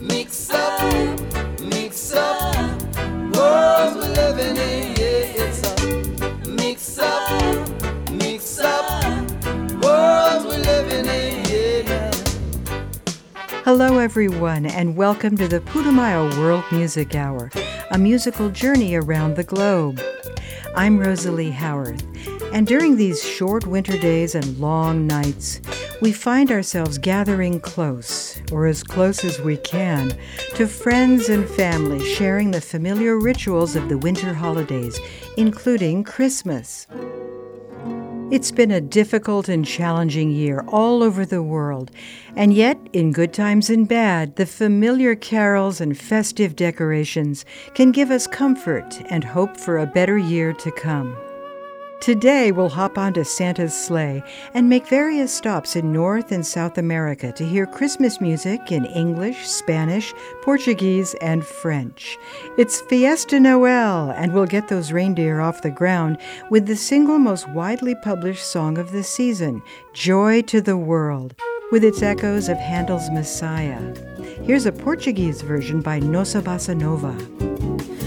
Mix up, mix up, world we're living in. Yeah, it's a mix up, mix up, world we're living in. Yeah. Hello, everyone, and welcome to the Putumayo World Music Hour, a musical journey around the globe. I'm Rosalie Howarth, and during these short winter days and long nights, we find ourselves gathering close, or as close as we can, to friends and family sharing the familiar rituals of the winter holidays, including Christmas. It's been a difficult and challenging year all over the world, and yet, in good times and bad, the familiar carols and festive decorations can give us comfort and hope for a better year to come. Today, we'll hop onto Santa's sleigh and make various stops in North and South America to hear Christmas music in English, Spanish, Portuguese, and French. It's Fiesta Noel, and we'll get those reindeer off the ground with the single most widely published song of the season, Joy to the World, with its echoes of Handel's Messiah. Here's a Portuguese version by Nossa Bossa Nova.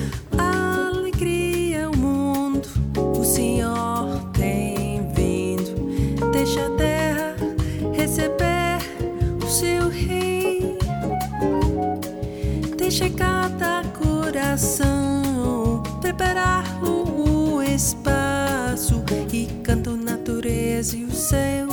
Deixa cada coração preparar o espaço e canto natureza e o céu.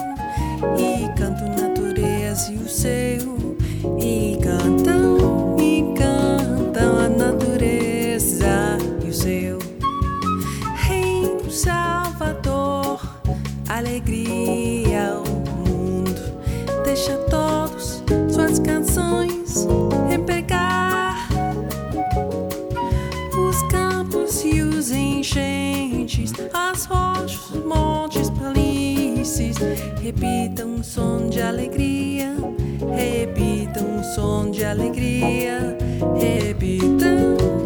E canto natureza e o céu. E cantam, e cantam a natureza e o céu. Reino Salvador, alegria ao mundo. Deixa todos suas canções Repitam um som de alegria, repitam um som de alegria, repitam,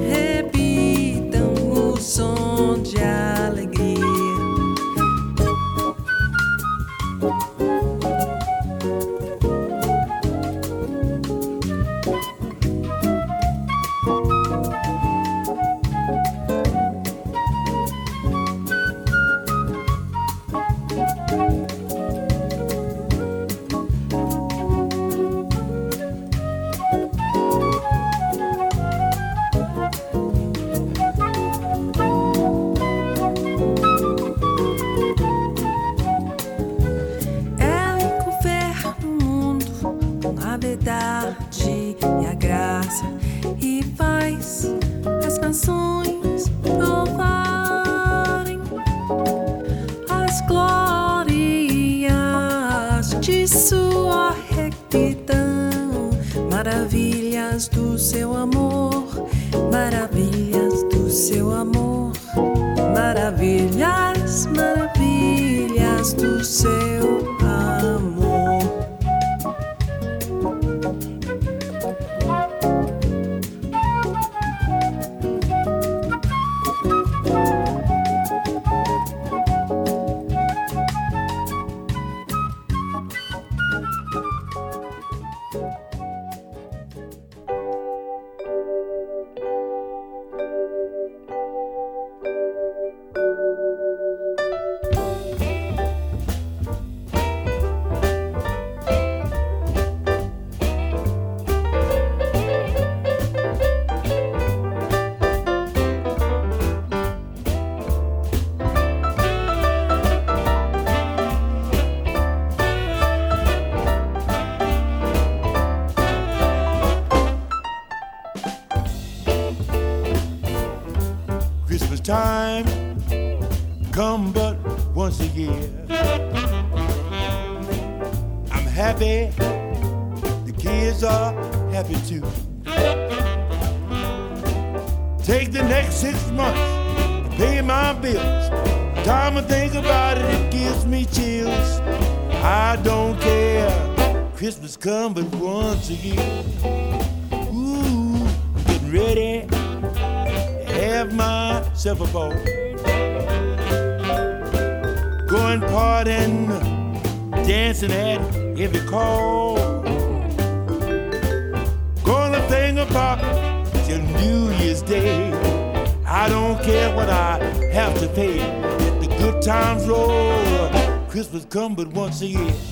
come but once a year.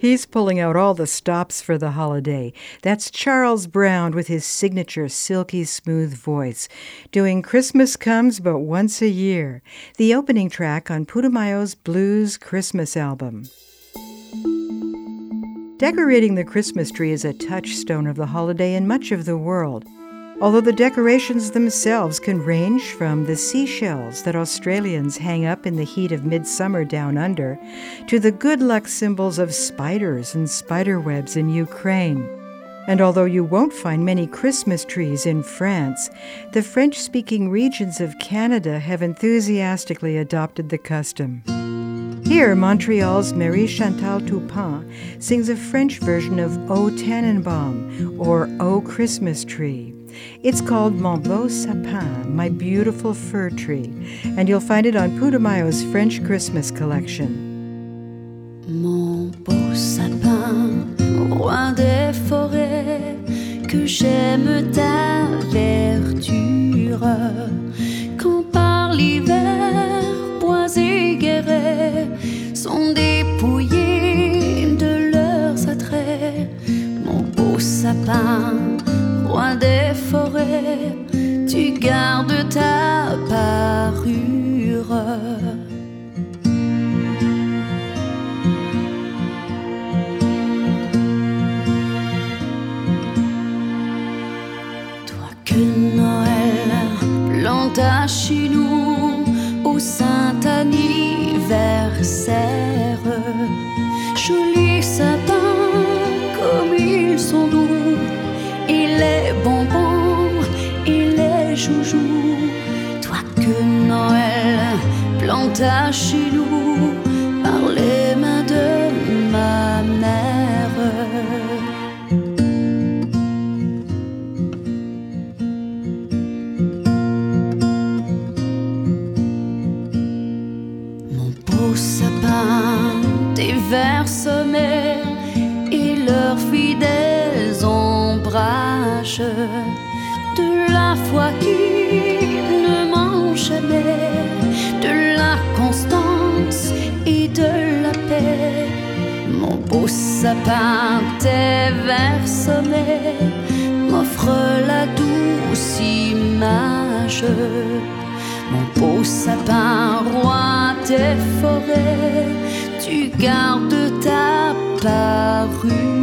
He's pulling out all the stops for the holiday. That's Charles Brown with his signature silky smooth voice, doing Christmas Comes But Once a Year, the opening track on Putumayo's Blues Christmas album. Decorating the Christmas tree is a touchstone of the holiday in much of the world, although the decorations themselves can range from the seashells that Australians hang up in the heat of midsummer down under to the good luck symbols of spiders and spiderwebs in Ukraine. And although you won't find many Christmas trees in France, the French speaking regions of Canada have enthusiastically adopted the custom. Here, Montreal's Marie Chantal Toupin sings a French version of O Tannenbaum or O Christmas Tree. It's called Mon Beau Sapin, My Beautiful Fir Tree, and you'll find it on Putumayo's French Christmas collection. Mon beau sapin, roi des forêts, que j'aime ta verdure, quand par l'hiver sont sapin, tes vers sommaires m'offre la douce image. Mon beau sapin, roi des forêts, tu gardes ta parure.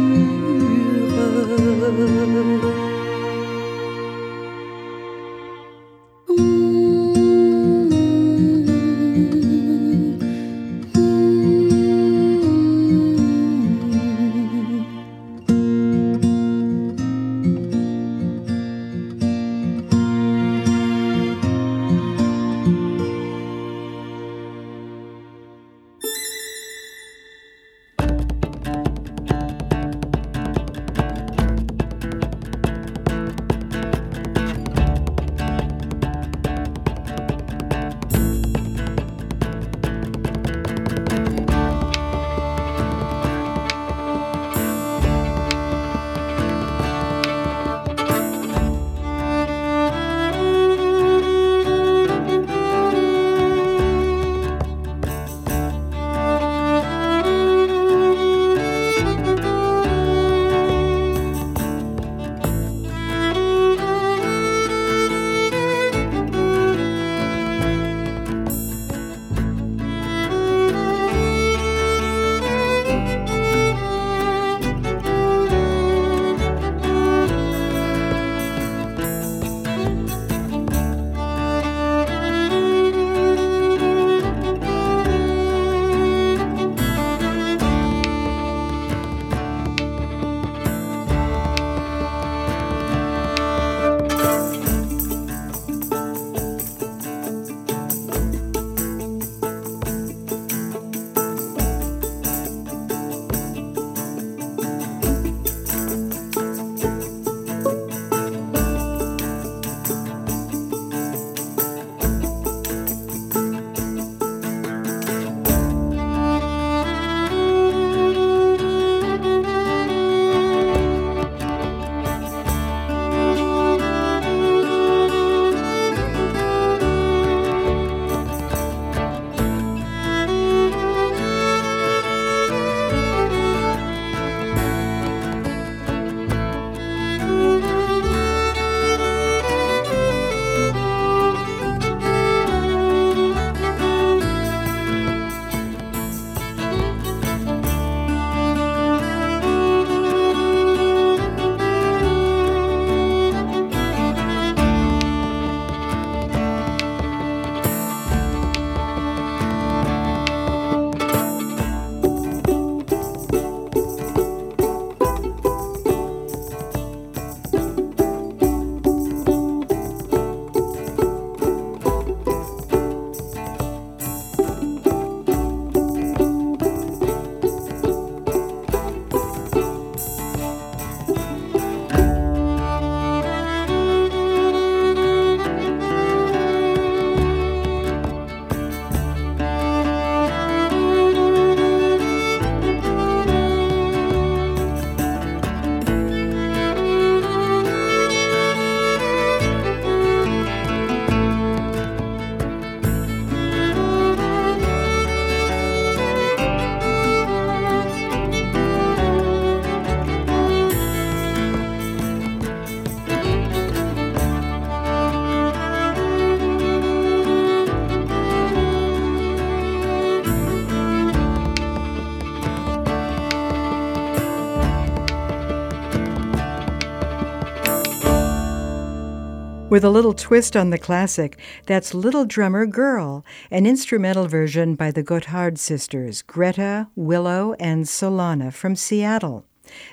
With a little twist on the classic, that's Little Drummer Girl, an instrumental version by the Gothard sisters, Greta, Willow, and Solana from Seattle.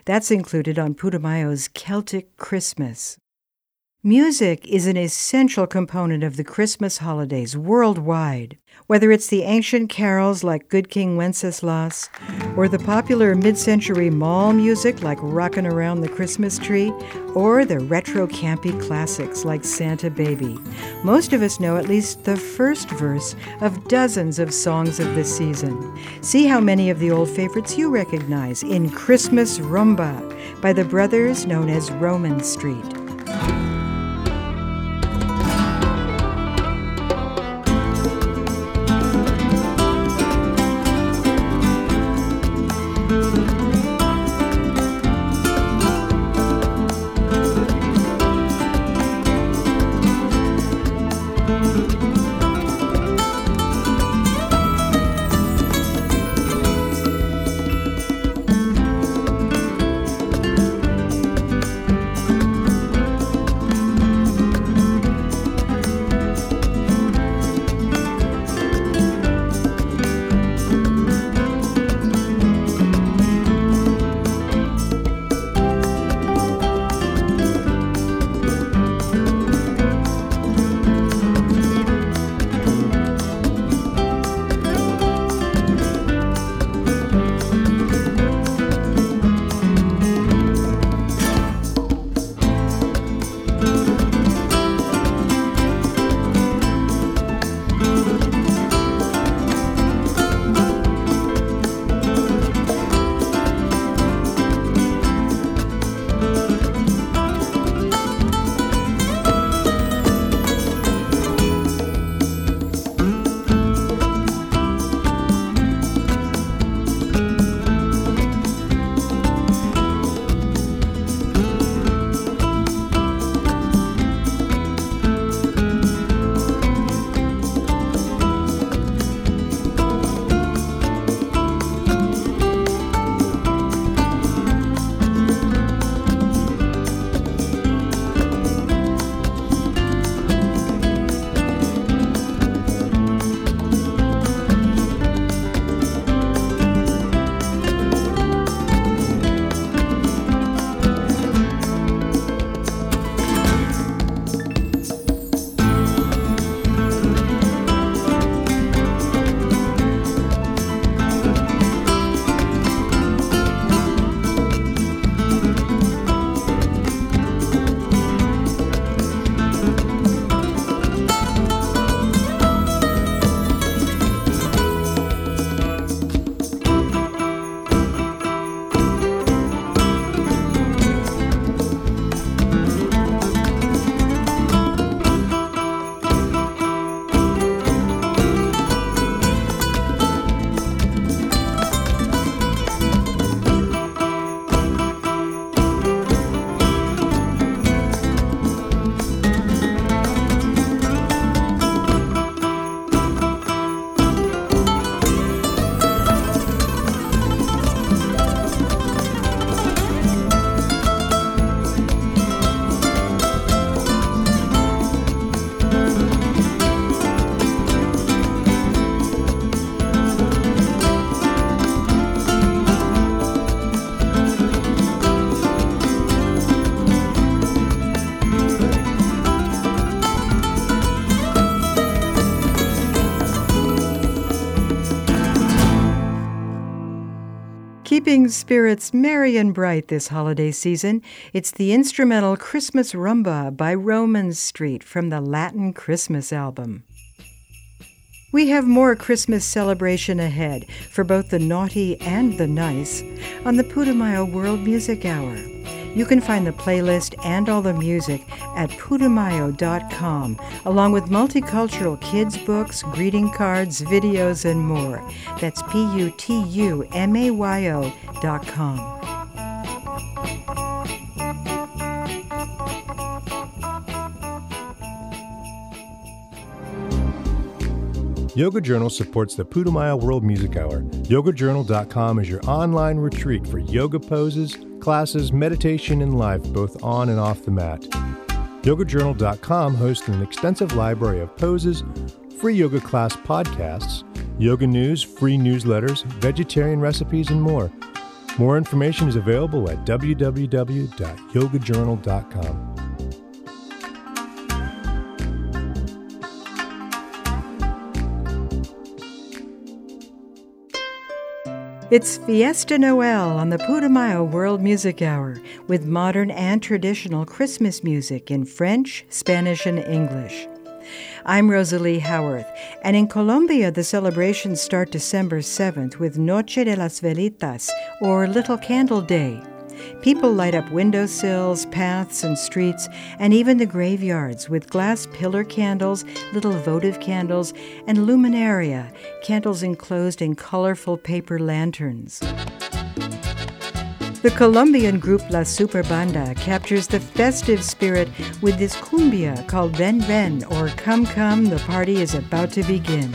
That's included on Putumayo's Celtic Christmas. Music is an essential component of the Christmas holidays worldwide. Whether it's the ancient carols like Good King Wenceslas, or the popular mid century mall music like Rockin' Around the Christmas Tree, or the retro campy classics like Santa Baby, most of us know at least the first verse of dozens of songs of the season. See how many of the old favorites you recognize in Christmas Rhumba by the brothers known as Roman Street. Keeping spirits merry and bright this holiday season, it's the instrumental Christmas Rhumba by Roman Street from the Latin Christmas album. We have more Christmas celebration ahead for both the naughty and the nice on the Putumayo World Music Hour. You can find the playlist and all the music at putumayo.com, along with multicultural kids' books, greeting cards, videos, and more. That's P U T U M A Y O dot com. Yoga Journal supports the Putumayo World Music Hour. YogaJournal.com is your online retreat for yoga poses, classes, meditation, and life, both on and off the mat. YogaJournal.com hosts an extensive library of poses, free yoga class podcasts, yoga news, free newsletters, vegetarian recipes, and more. More information is available at www.yogajournal.com. It's Fiesta Noel on the Putumayo World Music Hour with modern and traditional Christmas music in French, Spanish, and English. I'm Rosalie Howarth, and in Colombia, the celebrations start December 7th with Noche de las Velitas, or Little Candle Day. People light up windowsills, paths, and streets, and even the graveyards with glass pillar candles, little votive candles, and luminaria, candles enclosed in colorful paper lanterns. The Colombian group La Superbanda captures the festive spirit with this cumbia called Ven Ven or Come Come, the party is about to begin.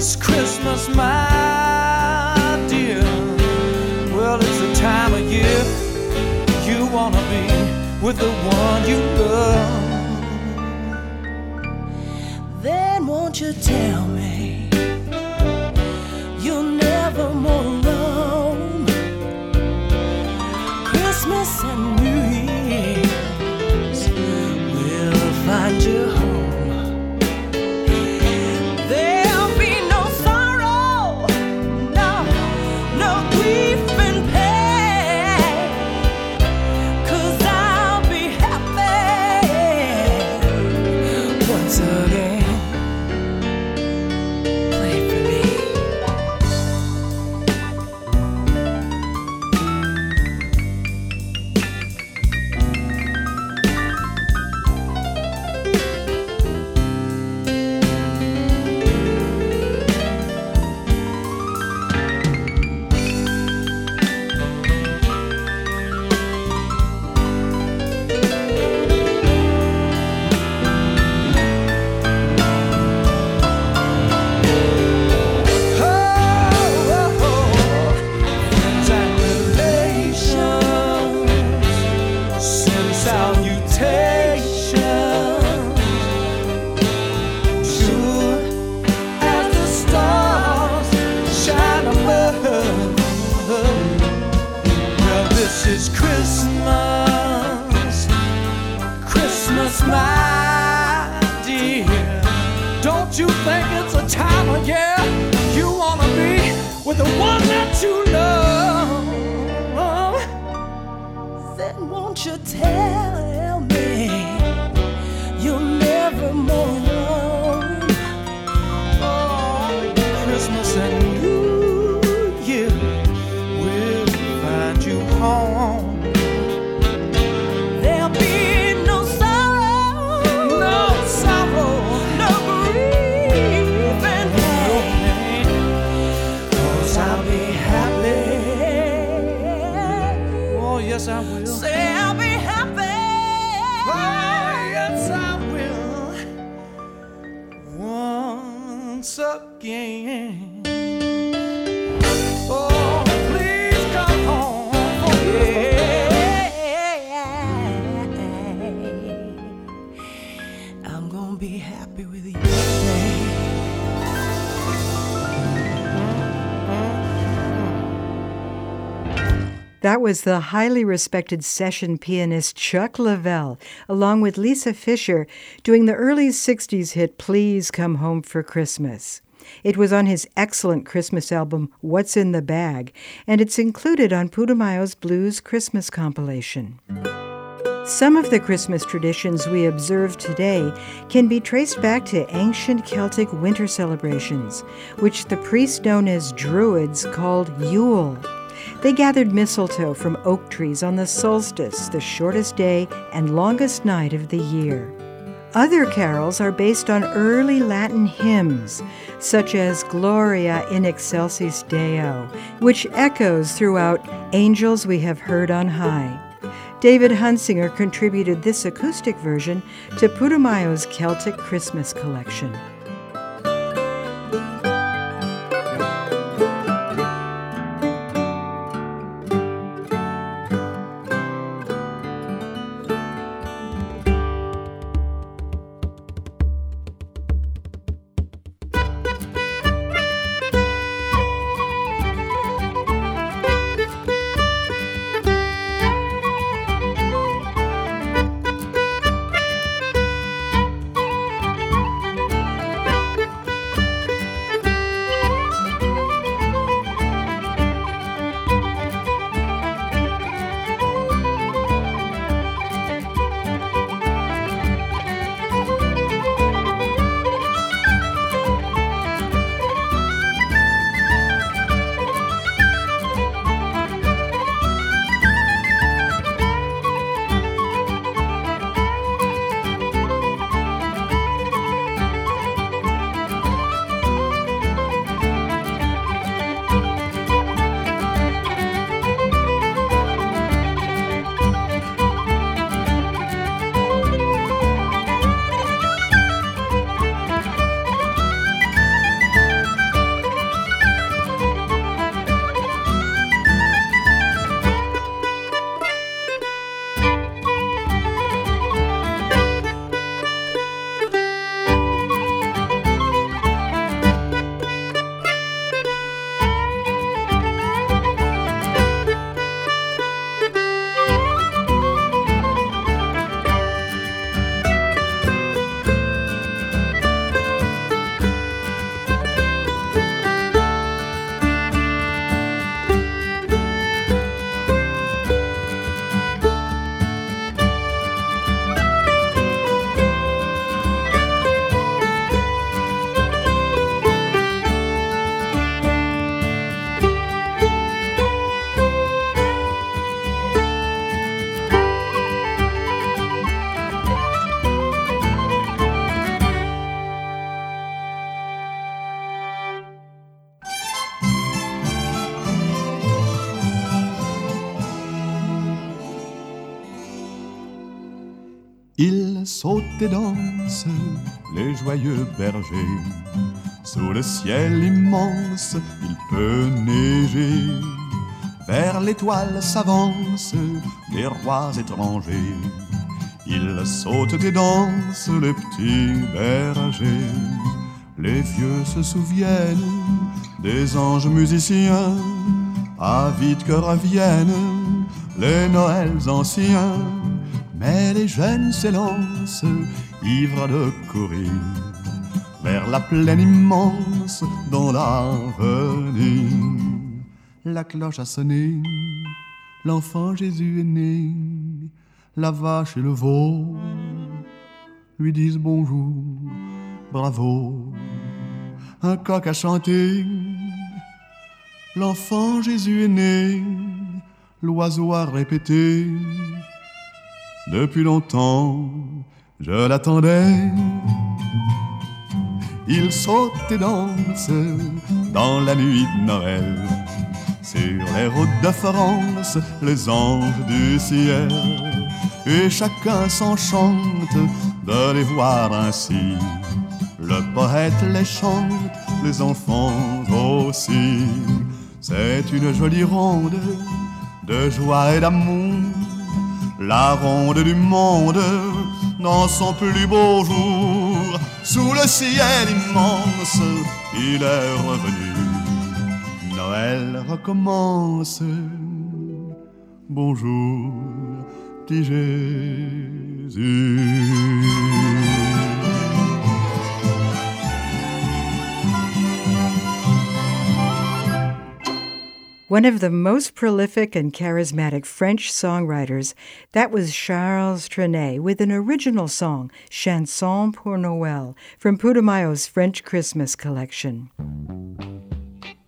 This Christmas, my dear. Well, it's the time of year you wanna be with the one you love. Then won't you tell me? Won't you tell That was the highly respected session pianist Chuck Leavell, along with Lisa Fischer, doing the early 60s hit Please Come Home for Christmas. It was on his excellent Christmas album What's in the Bag, and it's included on Putumayo's Blues Christmas compilation. Some of the Christmas traditions we observe today can be traced back to ancient Celtic winter celebrations, which the priests known as Druids called Yule. They gathered mistletoe from oak trees on the solstice, the shortest day and longest night of the year. Other carols are based on early Latin hymns, such as Gloria in Excelsis Deo, which echoes throughout Angels We Have Heard on High. David Huntsinger contributed this acoustic version to Putumayo's Celtic Christmas collection. Et les joyeux bergers. Sous le ciel immense, il peut neiger. Vers l'étoile s'avancent des rois étrangers. Ils sautent et dansent, les petits bergers. Les vieux se souviennent des anges musiciens. Ah, vite que reviennent les Noëls anciens Mais les jeunes s'élancent, ivres de courir, vers la plaine immense dans l'avenir. La cloche a sonné, l'enfant Jésus est né, la vache et le veau lui disent bonjour, bravo. Un coq a chanté, l'enfant Jésus est né, l'oiseau a répété, depuis longtemps je l'attendais. Il saute et danse dans la nuit de Noël. Sur les routes de France, les anges du ciel. Et chacun s'enchante de les voir ainsi. Le poète les chante, les enfants aussi. C'est une jolie ronde de joie et d'amour. La ronde du monde dans son plus beau jour. Sous le ciel immense, il est revenu. Noël recommence. Bonjour, dit Jésus. One of the most prolific and charismatic French songwriters, that was Charles Trenet with an original song, Chanson pour Noël, from Putumayo's French Christmas collection.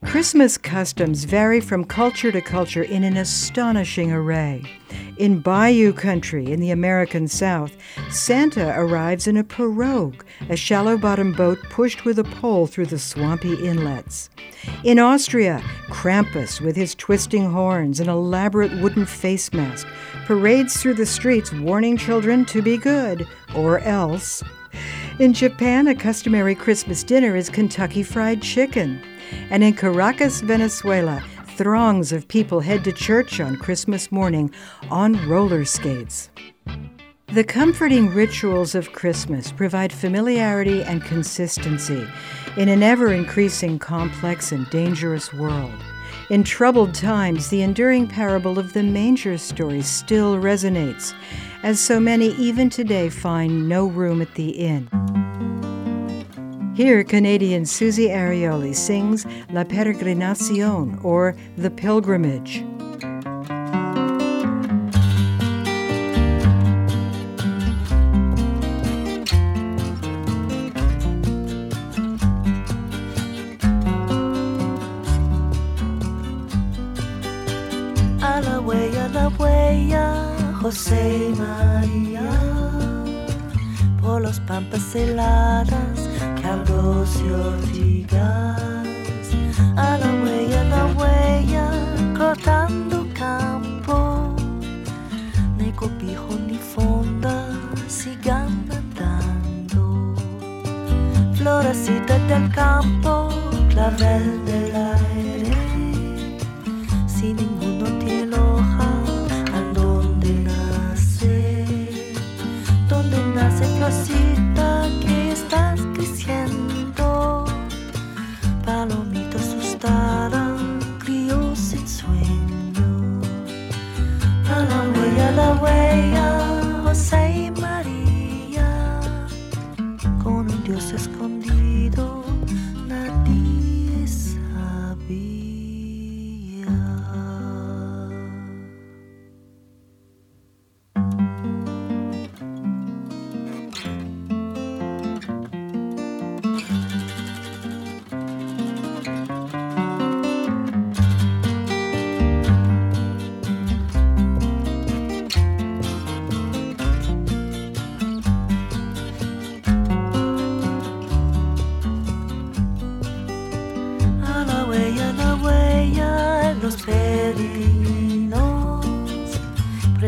Christmas customs vary from culture to culture in an astonishing array. In Bayou country in the American South, Santa arrives in a pirogue, a shallow bottom boat pushed with a pole through the swampy inlets. In Austria, Krampus, with his twisting horns and elaborate wooden face mask, parades through the streets warning children to be good, or else. In Japan, a customary Christmas dinner is Kentucky Fried Chicken. And in Caracas, Venezuela, throngs of people head to church on Christmas morning on roller skates. The comforting rituals of Christmas provide familiarity and consistency in an ever increasing complex and dangerous world. In troubled times, the enduring parable of the manger story still resonates, as so many even today find no room at the inn. Here, Canadian Susie Arioli sings La Peregrinación, or The Pilgrimage. José María, por los pampas y A la huella, la huella, cortando campo, ni cobijo ni fonda, sigan andando. Florecita del campo, clavel del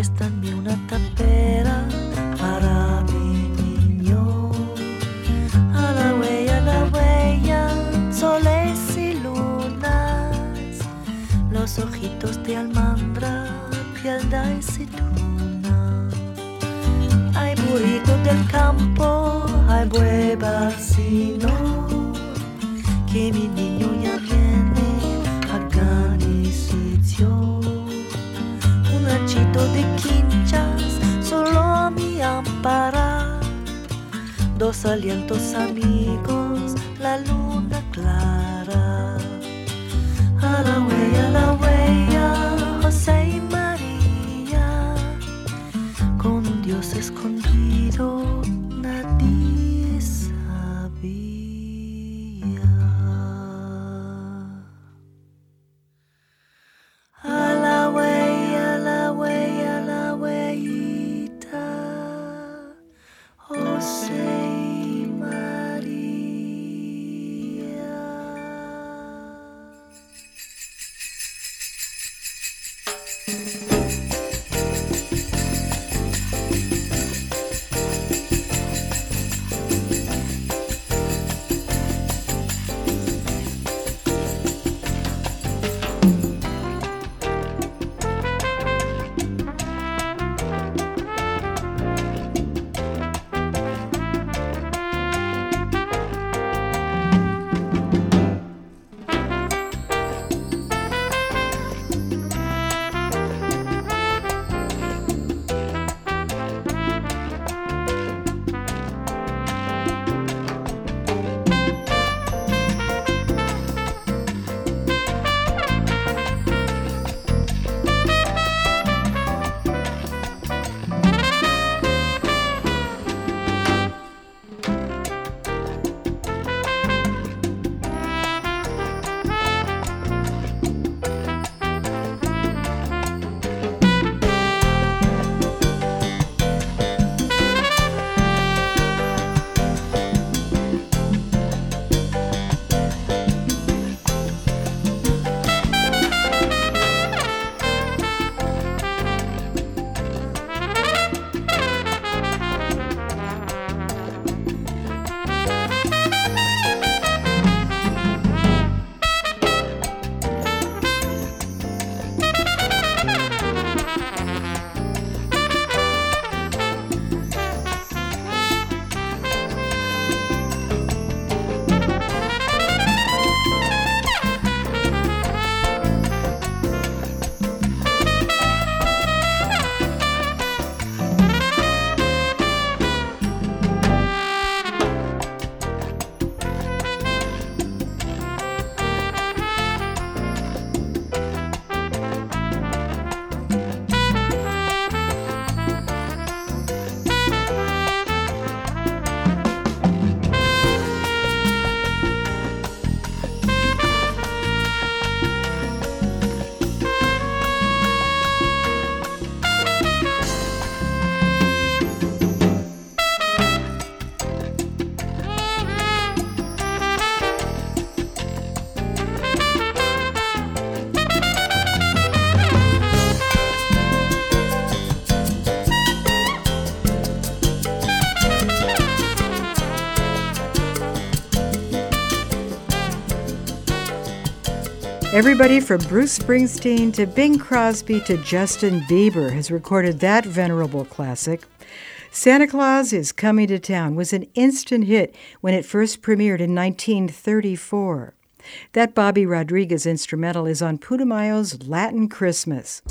cuesta Everybody from Bruce Springsteen to Bing Crosby to Justin Bieber has recorded that venerable classic. Santa Claus is Coming to Town was an instant hit when it first premiered in 1934. That Bobby Rodriguez instrumental is on Putumayo's Latin Christmas.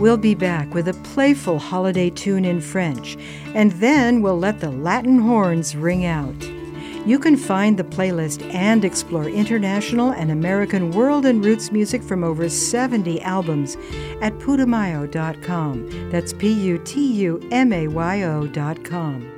We'll be back with a playful holiday tune in French, and then we'll let the Latin horns ring out. You can find the playlist and explore international and American world and roots music from over 70 albums at putumayo.com. That's P U T U M A Y O.com.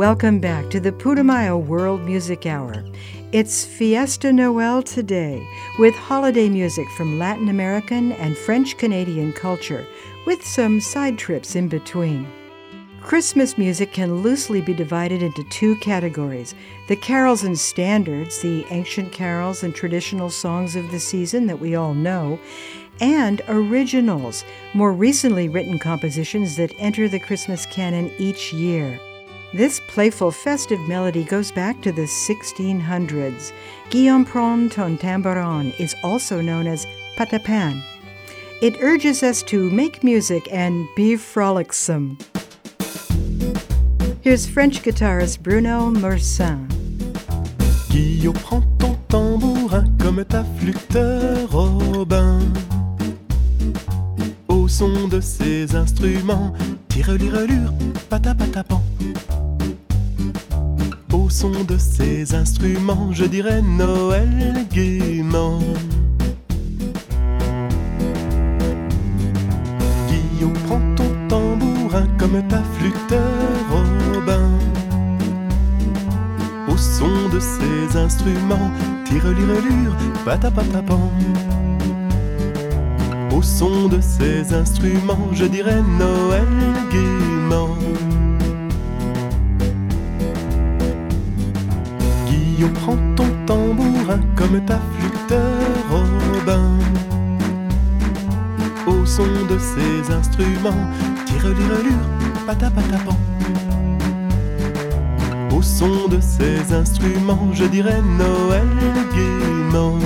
Welcome back to the Putumayo World Music Hour. It's Fiesta Noel today, with holiday music from Latin American and French Canadian culture, with some side trips in between. Christmas music can loosely be divided into two categories the carols and standards, the ancient carols and traditional songs of the season that we all know, and originals, more recently written compositions that enter the Christmas canon each year. This playful festive melody goes back to the 1600s. Guillaume Prend ton tambourin is also known as patapan. It urges us to make music and be frolicsome. Here's French guitarist Bruno Mursic. Guillaume, prends ton tambourin comme ta flûte Robin. Au son de ces instruments, tire lire patapatapan son de ces instruments, je dirais Noël gaiement. Guillaume, prends ton tambourin comme ta flûte Robin. Au son de ces instruments, tire lire patapatapan. Au son de ces instruments, je dirais Noël gaiement. prends ton tambourin comme ta flûte Robin. Au son de ces instruments, tire lire patapatapan. Au son de ces instruments, je dirais Noël gaiement.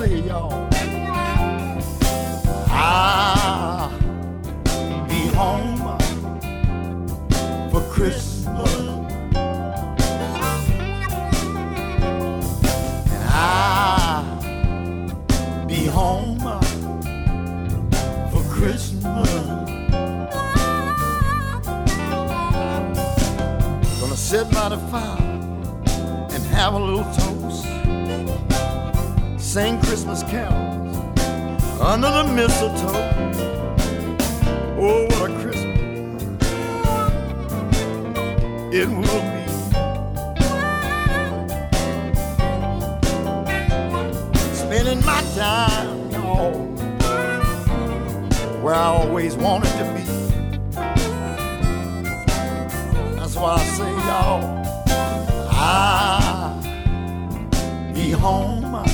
这也要 my time, no, where I always wanted to be. That's why I say, y'all, I'll be home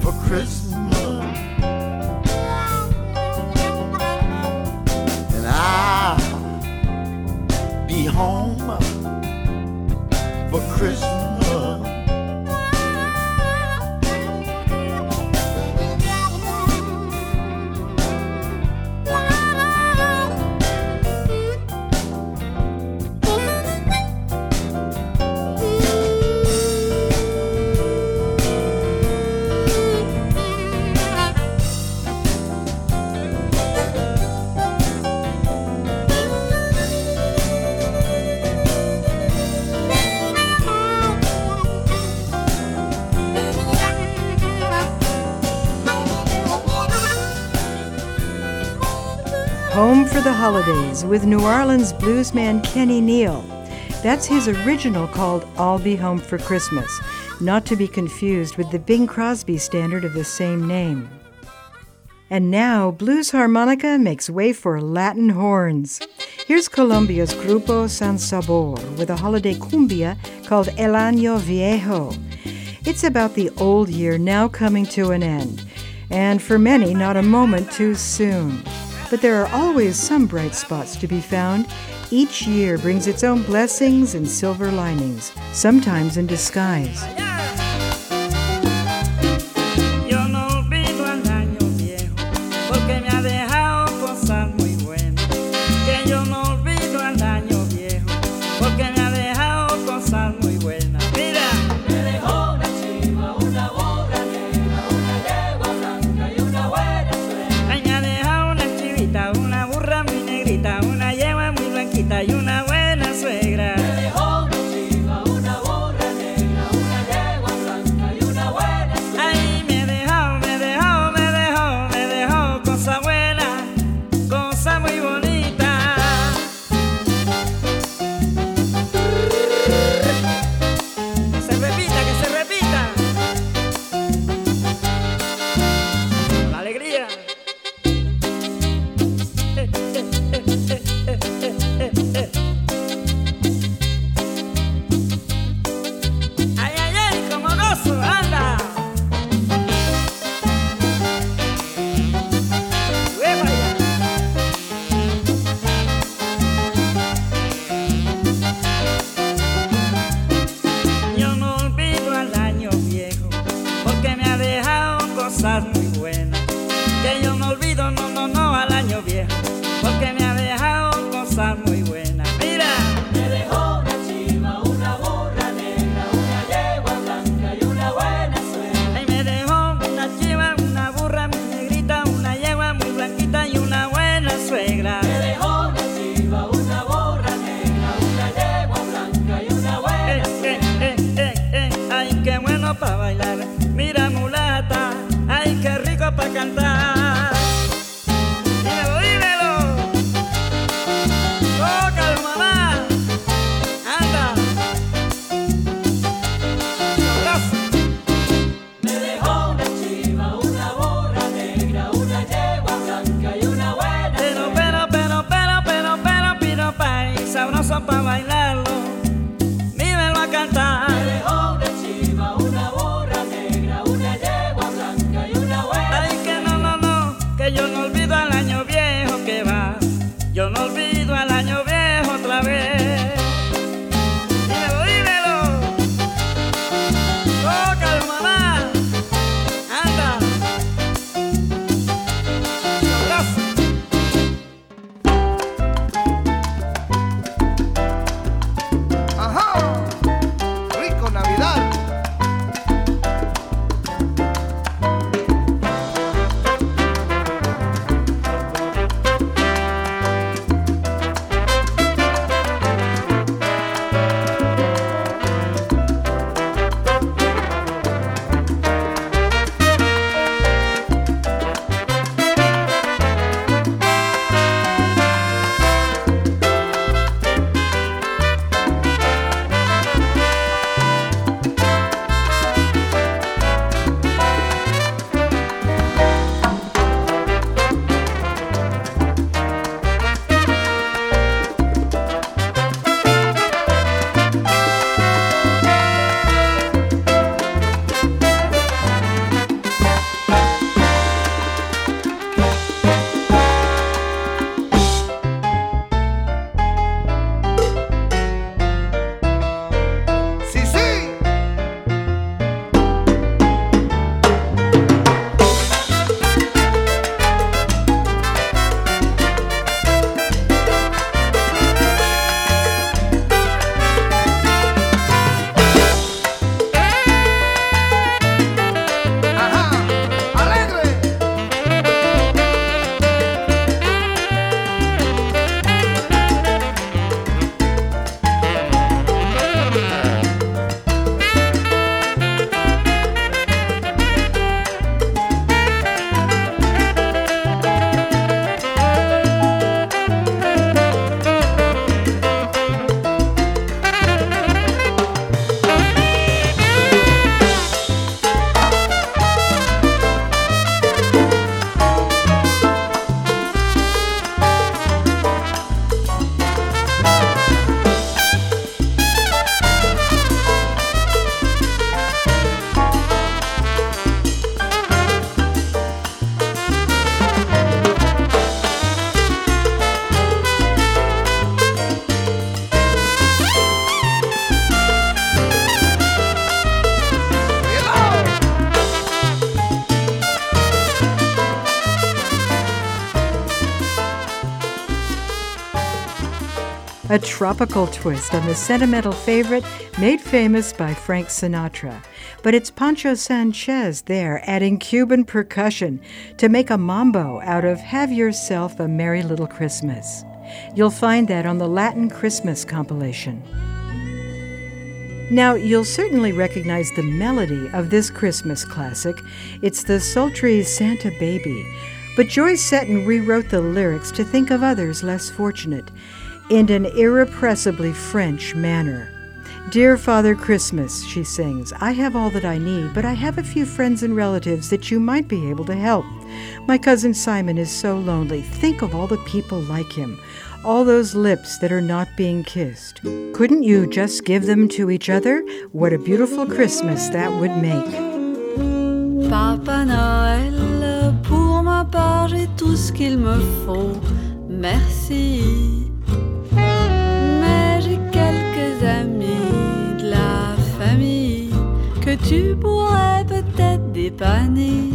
for Christmas. And I'll be home for Christmas. The Holidays with New Orleans bluesman Kenny Neal. That's his original called I'll Be Home for Christmas, not to be confused with the Bing Crosby standard of the same name. And now, blues harmonica makes way for Latin horns. Here's Colombia's Grupo Son Sabor with a holiday cumbia called El Año Viejo. It's about the old year now coming to an end, and for many, not a moment too soon. But there are always some bright spots to be found. Each year brings its own blessings and silver linings, sometimes in disguise. Tropical twist on the sentimental favorite made famous by Frank Sinatra. But it's Poncho Sanchez there adding Cuban percussion to make a mambo out of Have Yourself a Merry Little Christmas. You'll find that on the Latin Christmas compilation. Now, you'll certainly recognize the melody of this Christmas classic. It's the sultry Santa Baby. But Joy Setton rewrote the lyrics to think of others less fortunate in an irrepressibly French manner. Dear Father Christmas, she sings, I have all that I need, but I have a few friends and relatives that you might be able to help. My cousin Simon is so lonely. Think of all the people like him all those lips that are not being kissed. Couldn't you just give them to each other? What a beautiful Christmas that would make. Papa Noël, pour ma part, j'ai tout ce qu'il me faut. Merci. Tu pourrais peut-être dépanner.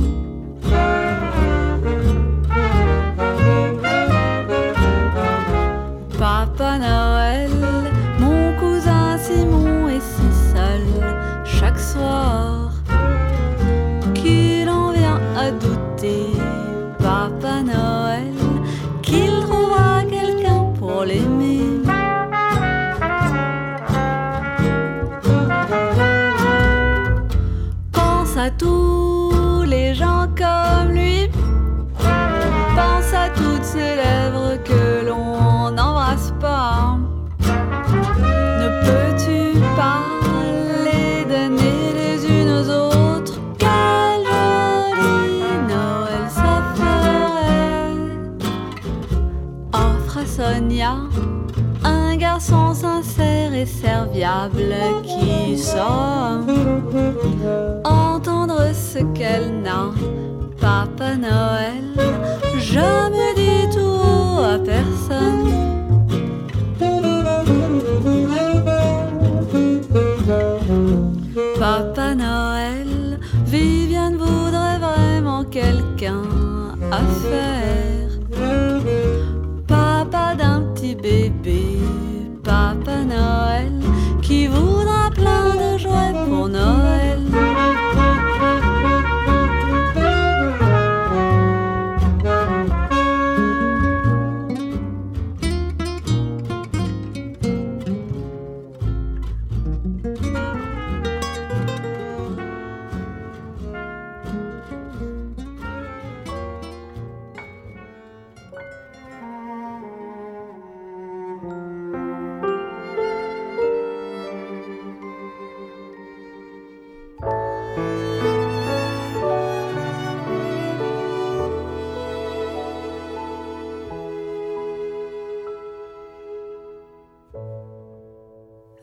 Serviable qui saura entendre ce qu'elle n'a. Papa Noël, je me dis tout à personne. Papa Noël, Viviane voudrait vraiment quelqu'un à faire. Papa d'un petit bébé, Papa Noël, qui voudra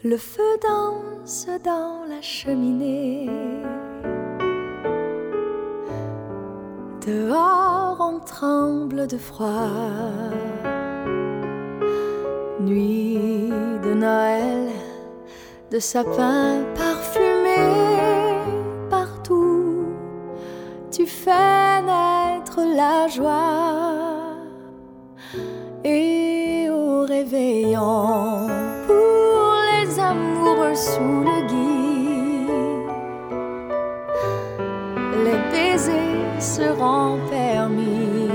Le feu danse dans la cheminée. Dehors on tremble de froid. Nuit de Noël, de sapins parfumés partout. Tu fais naître la joie. Et au réveillon, sous le gui, les baisers seront permis.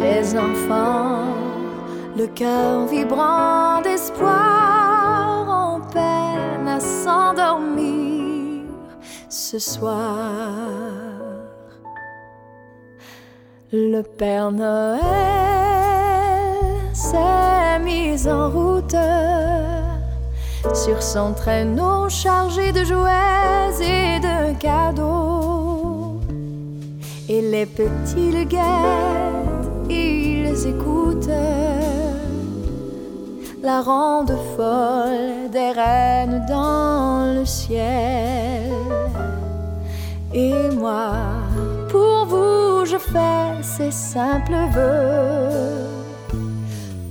Les enfants, le cœur vibrant d'espoir, ont peine à s'endormir ce soir. Le Père Noël s'est mis en route sur son traîneau chargé de jouets et de cadeaux. Et les petits le guettent, ils écoutent la ronde folle des reines dans le ciel. Et moi, pour vous, je fais ces simples vœux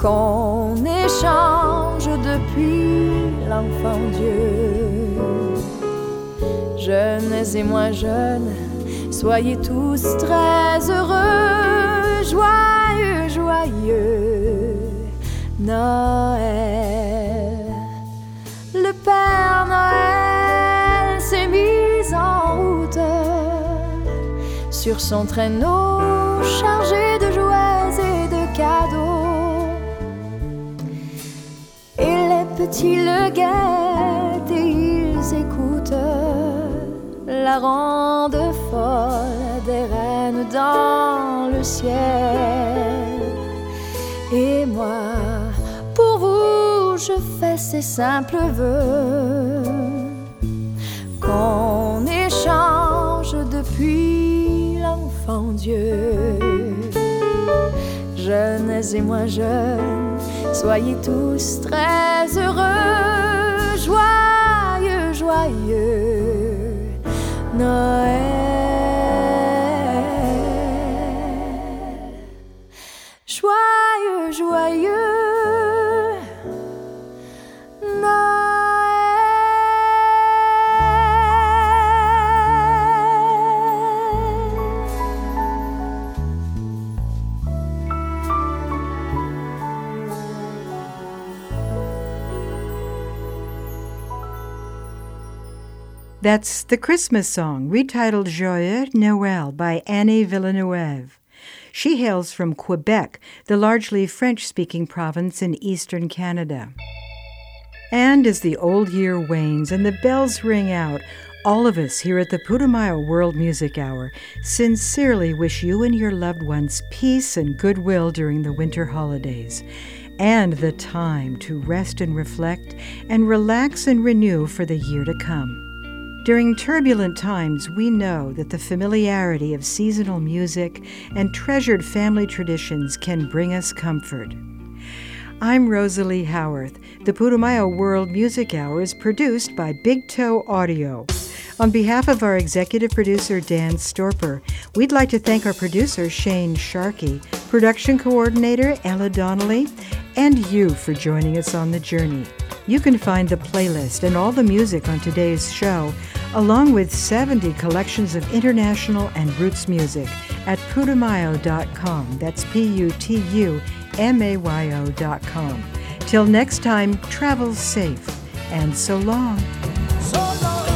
qu'on échange depuis l'enfant Dieu. Jeunes et moins jeunes, soyez tous très heureux, joyeux, joyeux. Noël. Le Père Noël s'est mis en route sur son traîneau chargé petits le guettent et ils écoutent la ronde folle des reines dans le ciel. Et moi, pour vous, je fais ces simples vœux qu'on échange depuis l'enfant Dieu. Jeunes et moins jeunes, soyez tous très heureux, joyeux, joyeux Noël. That's the Christmas song, retitled Joyeux Noël by Annie Villeneuve. She hails from Quebec, the largely French speaking province in eastern Canada. And as the old year wanes and the bells ring out, all of us here at the Putumayo World Music Hour sincerely wish you and your loved ones peace and goodwill during the winter holidays and the time to rest and reflect and relax and renew for the year to come. During turbulent times, we know that the familiarity of seasonal music and treasured family traditions can bring us comfort. I'm Rosalie Howarth. The Putumayo World Music Hour is produced by Big Toe Audio. On behalf of our executive producer, Dan Storper, we'd like to thank our producer, Shane Sharkey, production coordinator, Ella Donnelly, and you for joining us on the journey. You can find the playlist and all the music on today's show, along with 70 collections of international and roots music, at putumayo.com. That's P U T U M A Y O.com. Till next time, travel safe and so long. So long.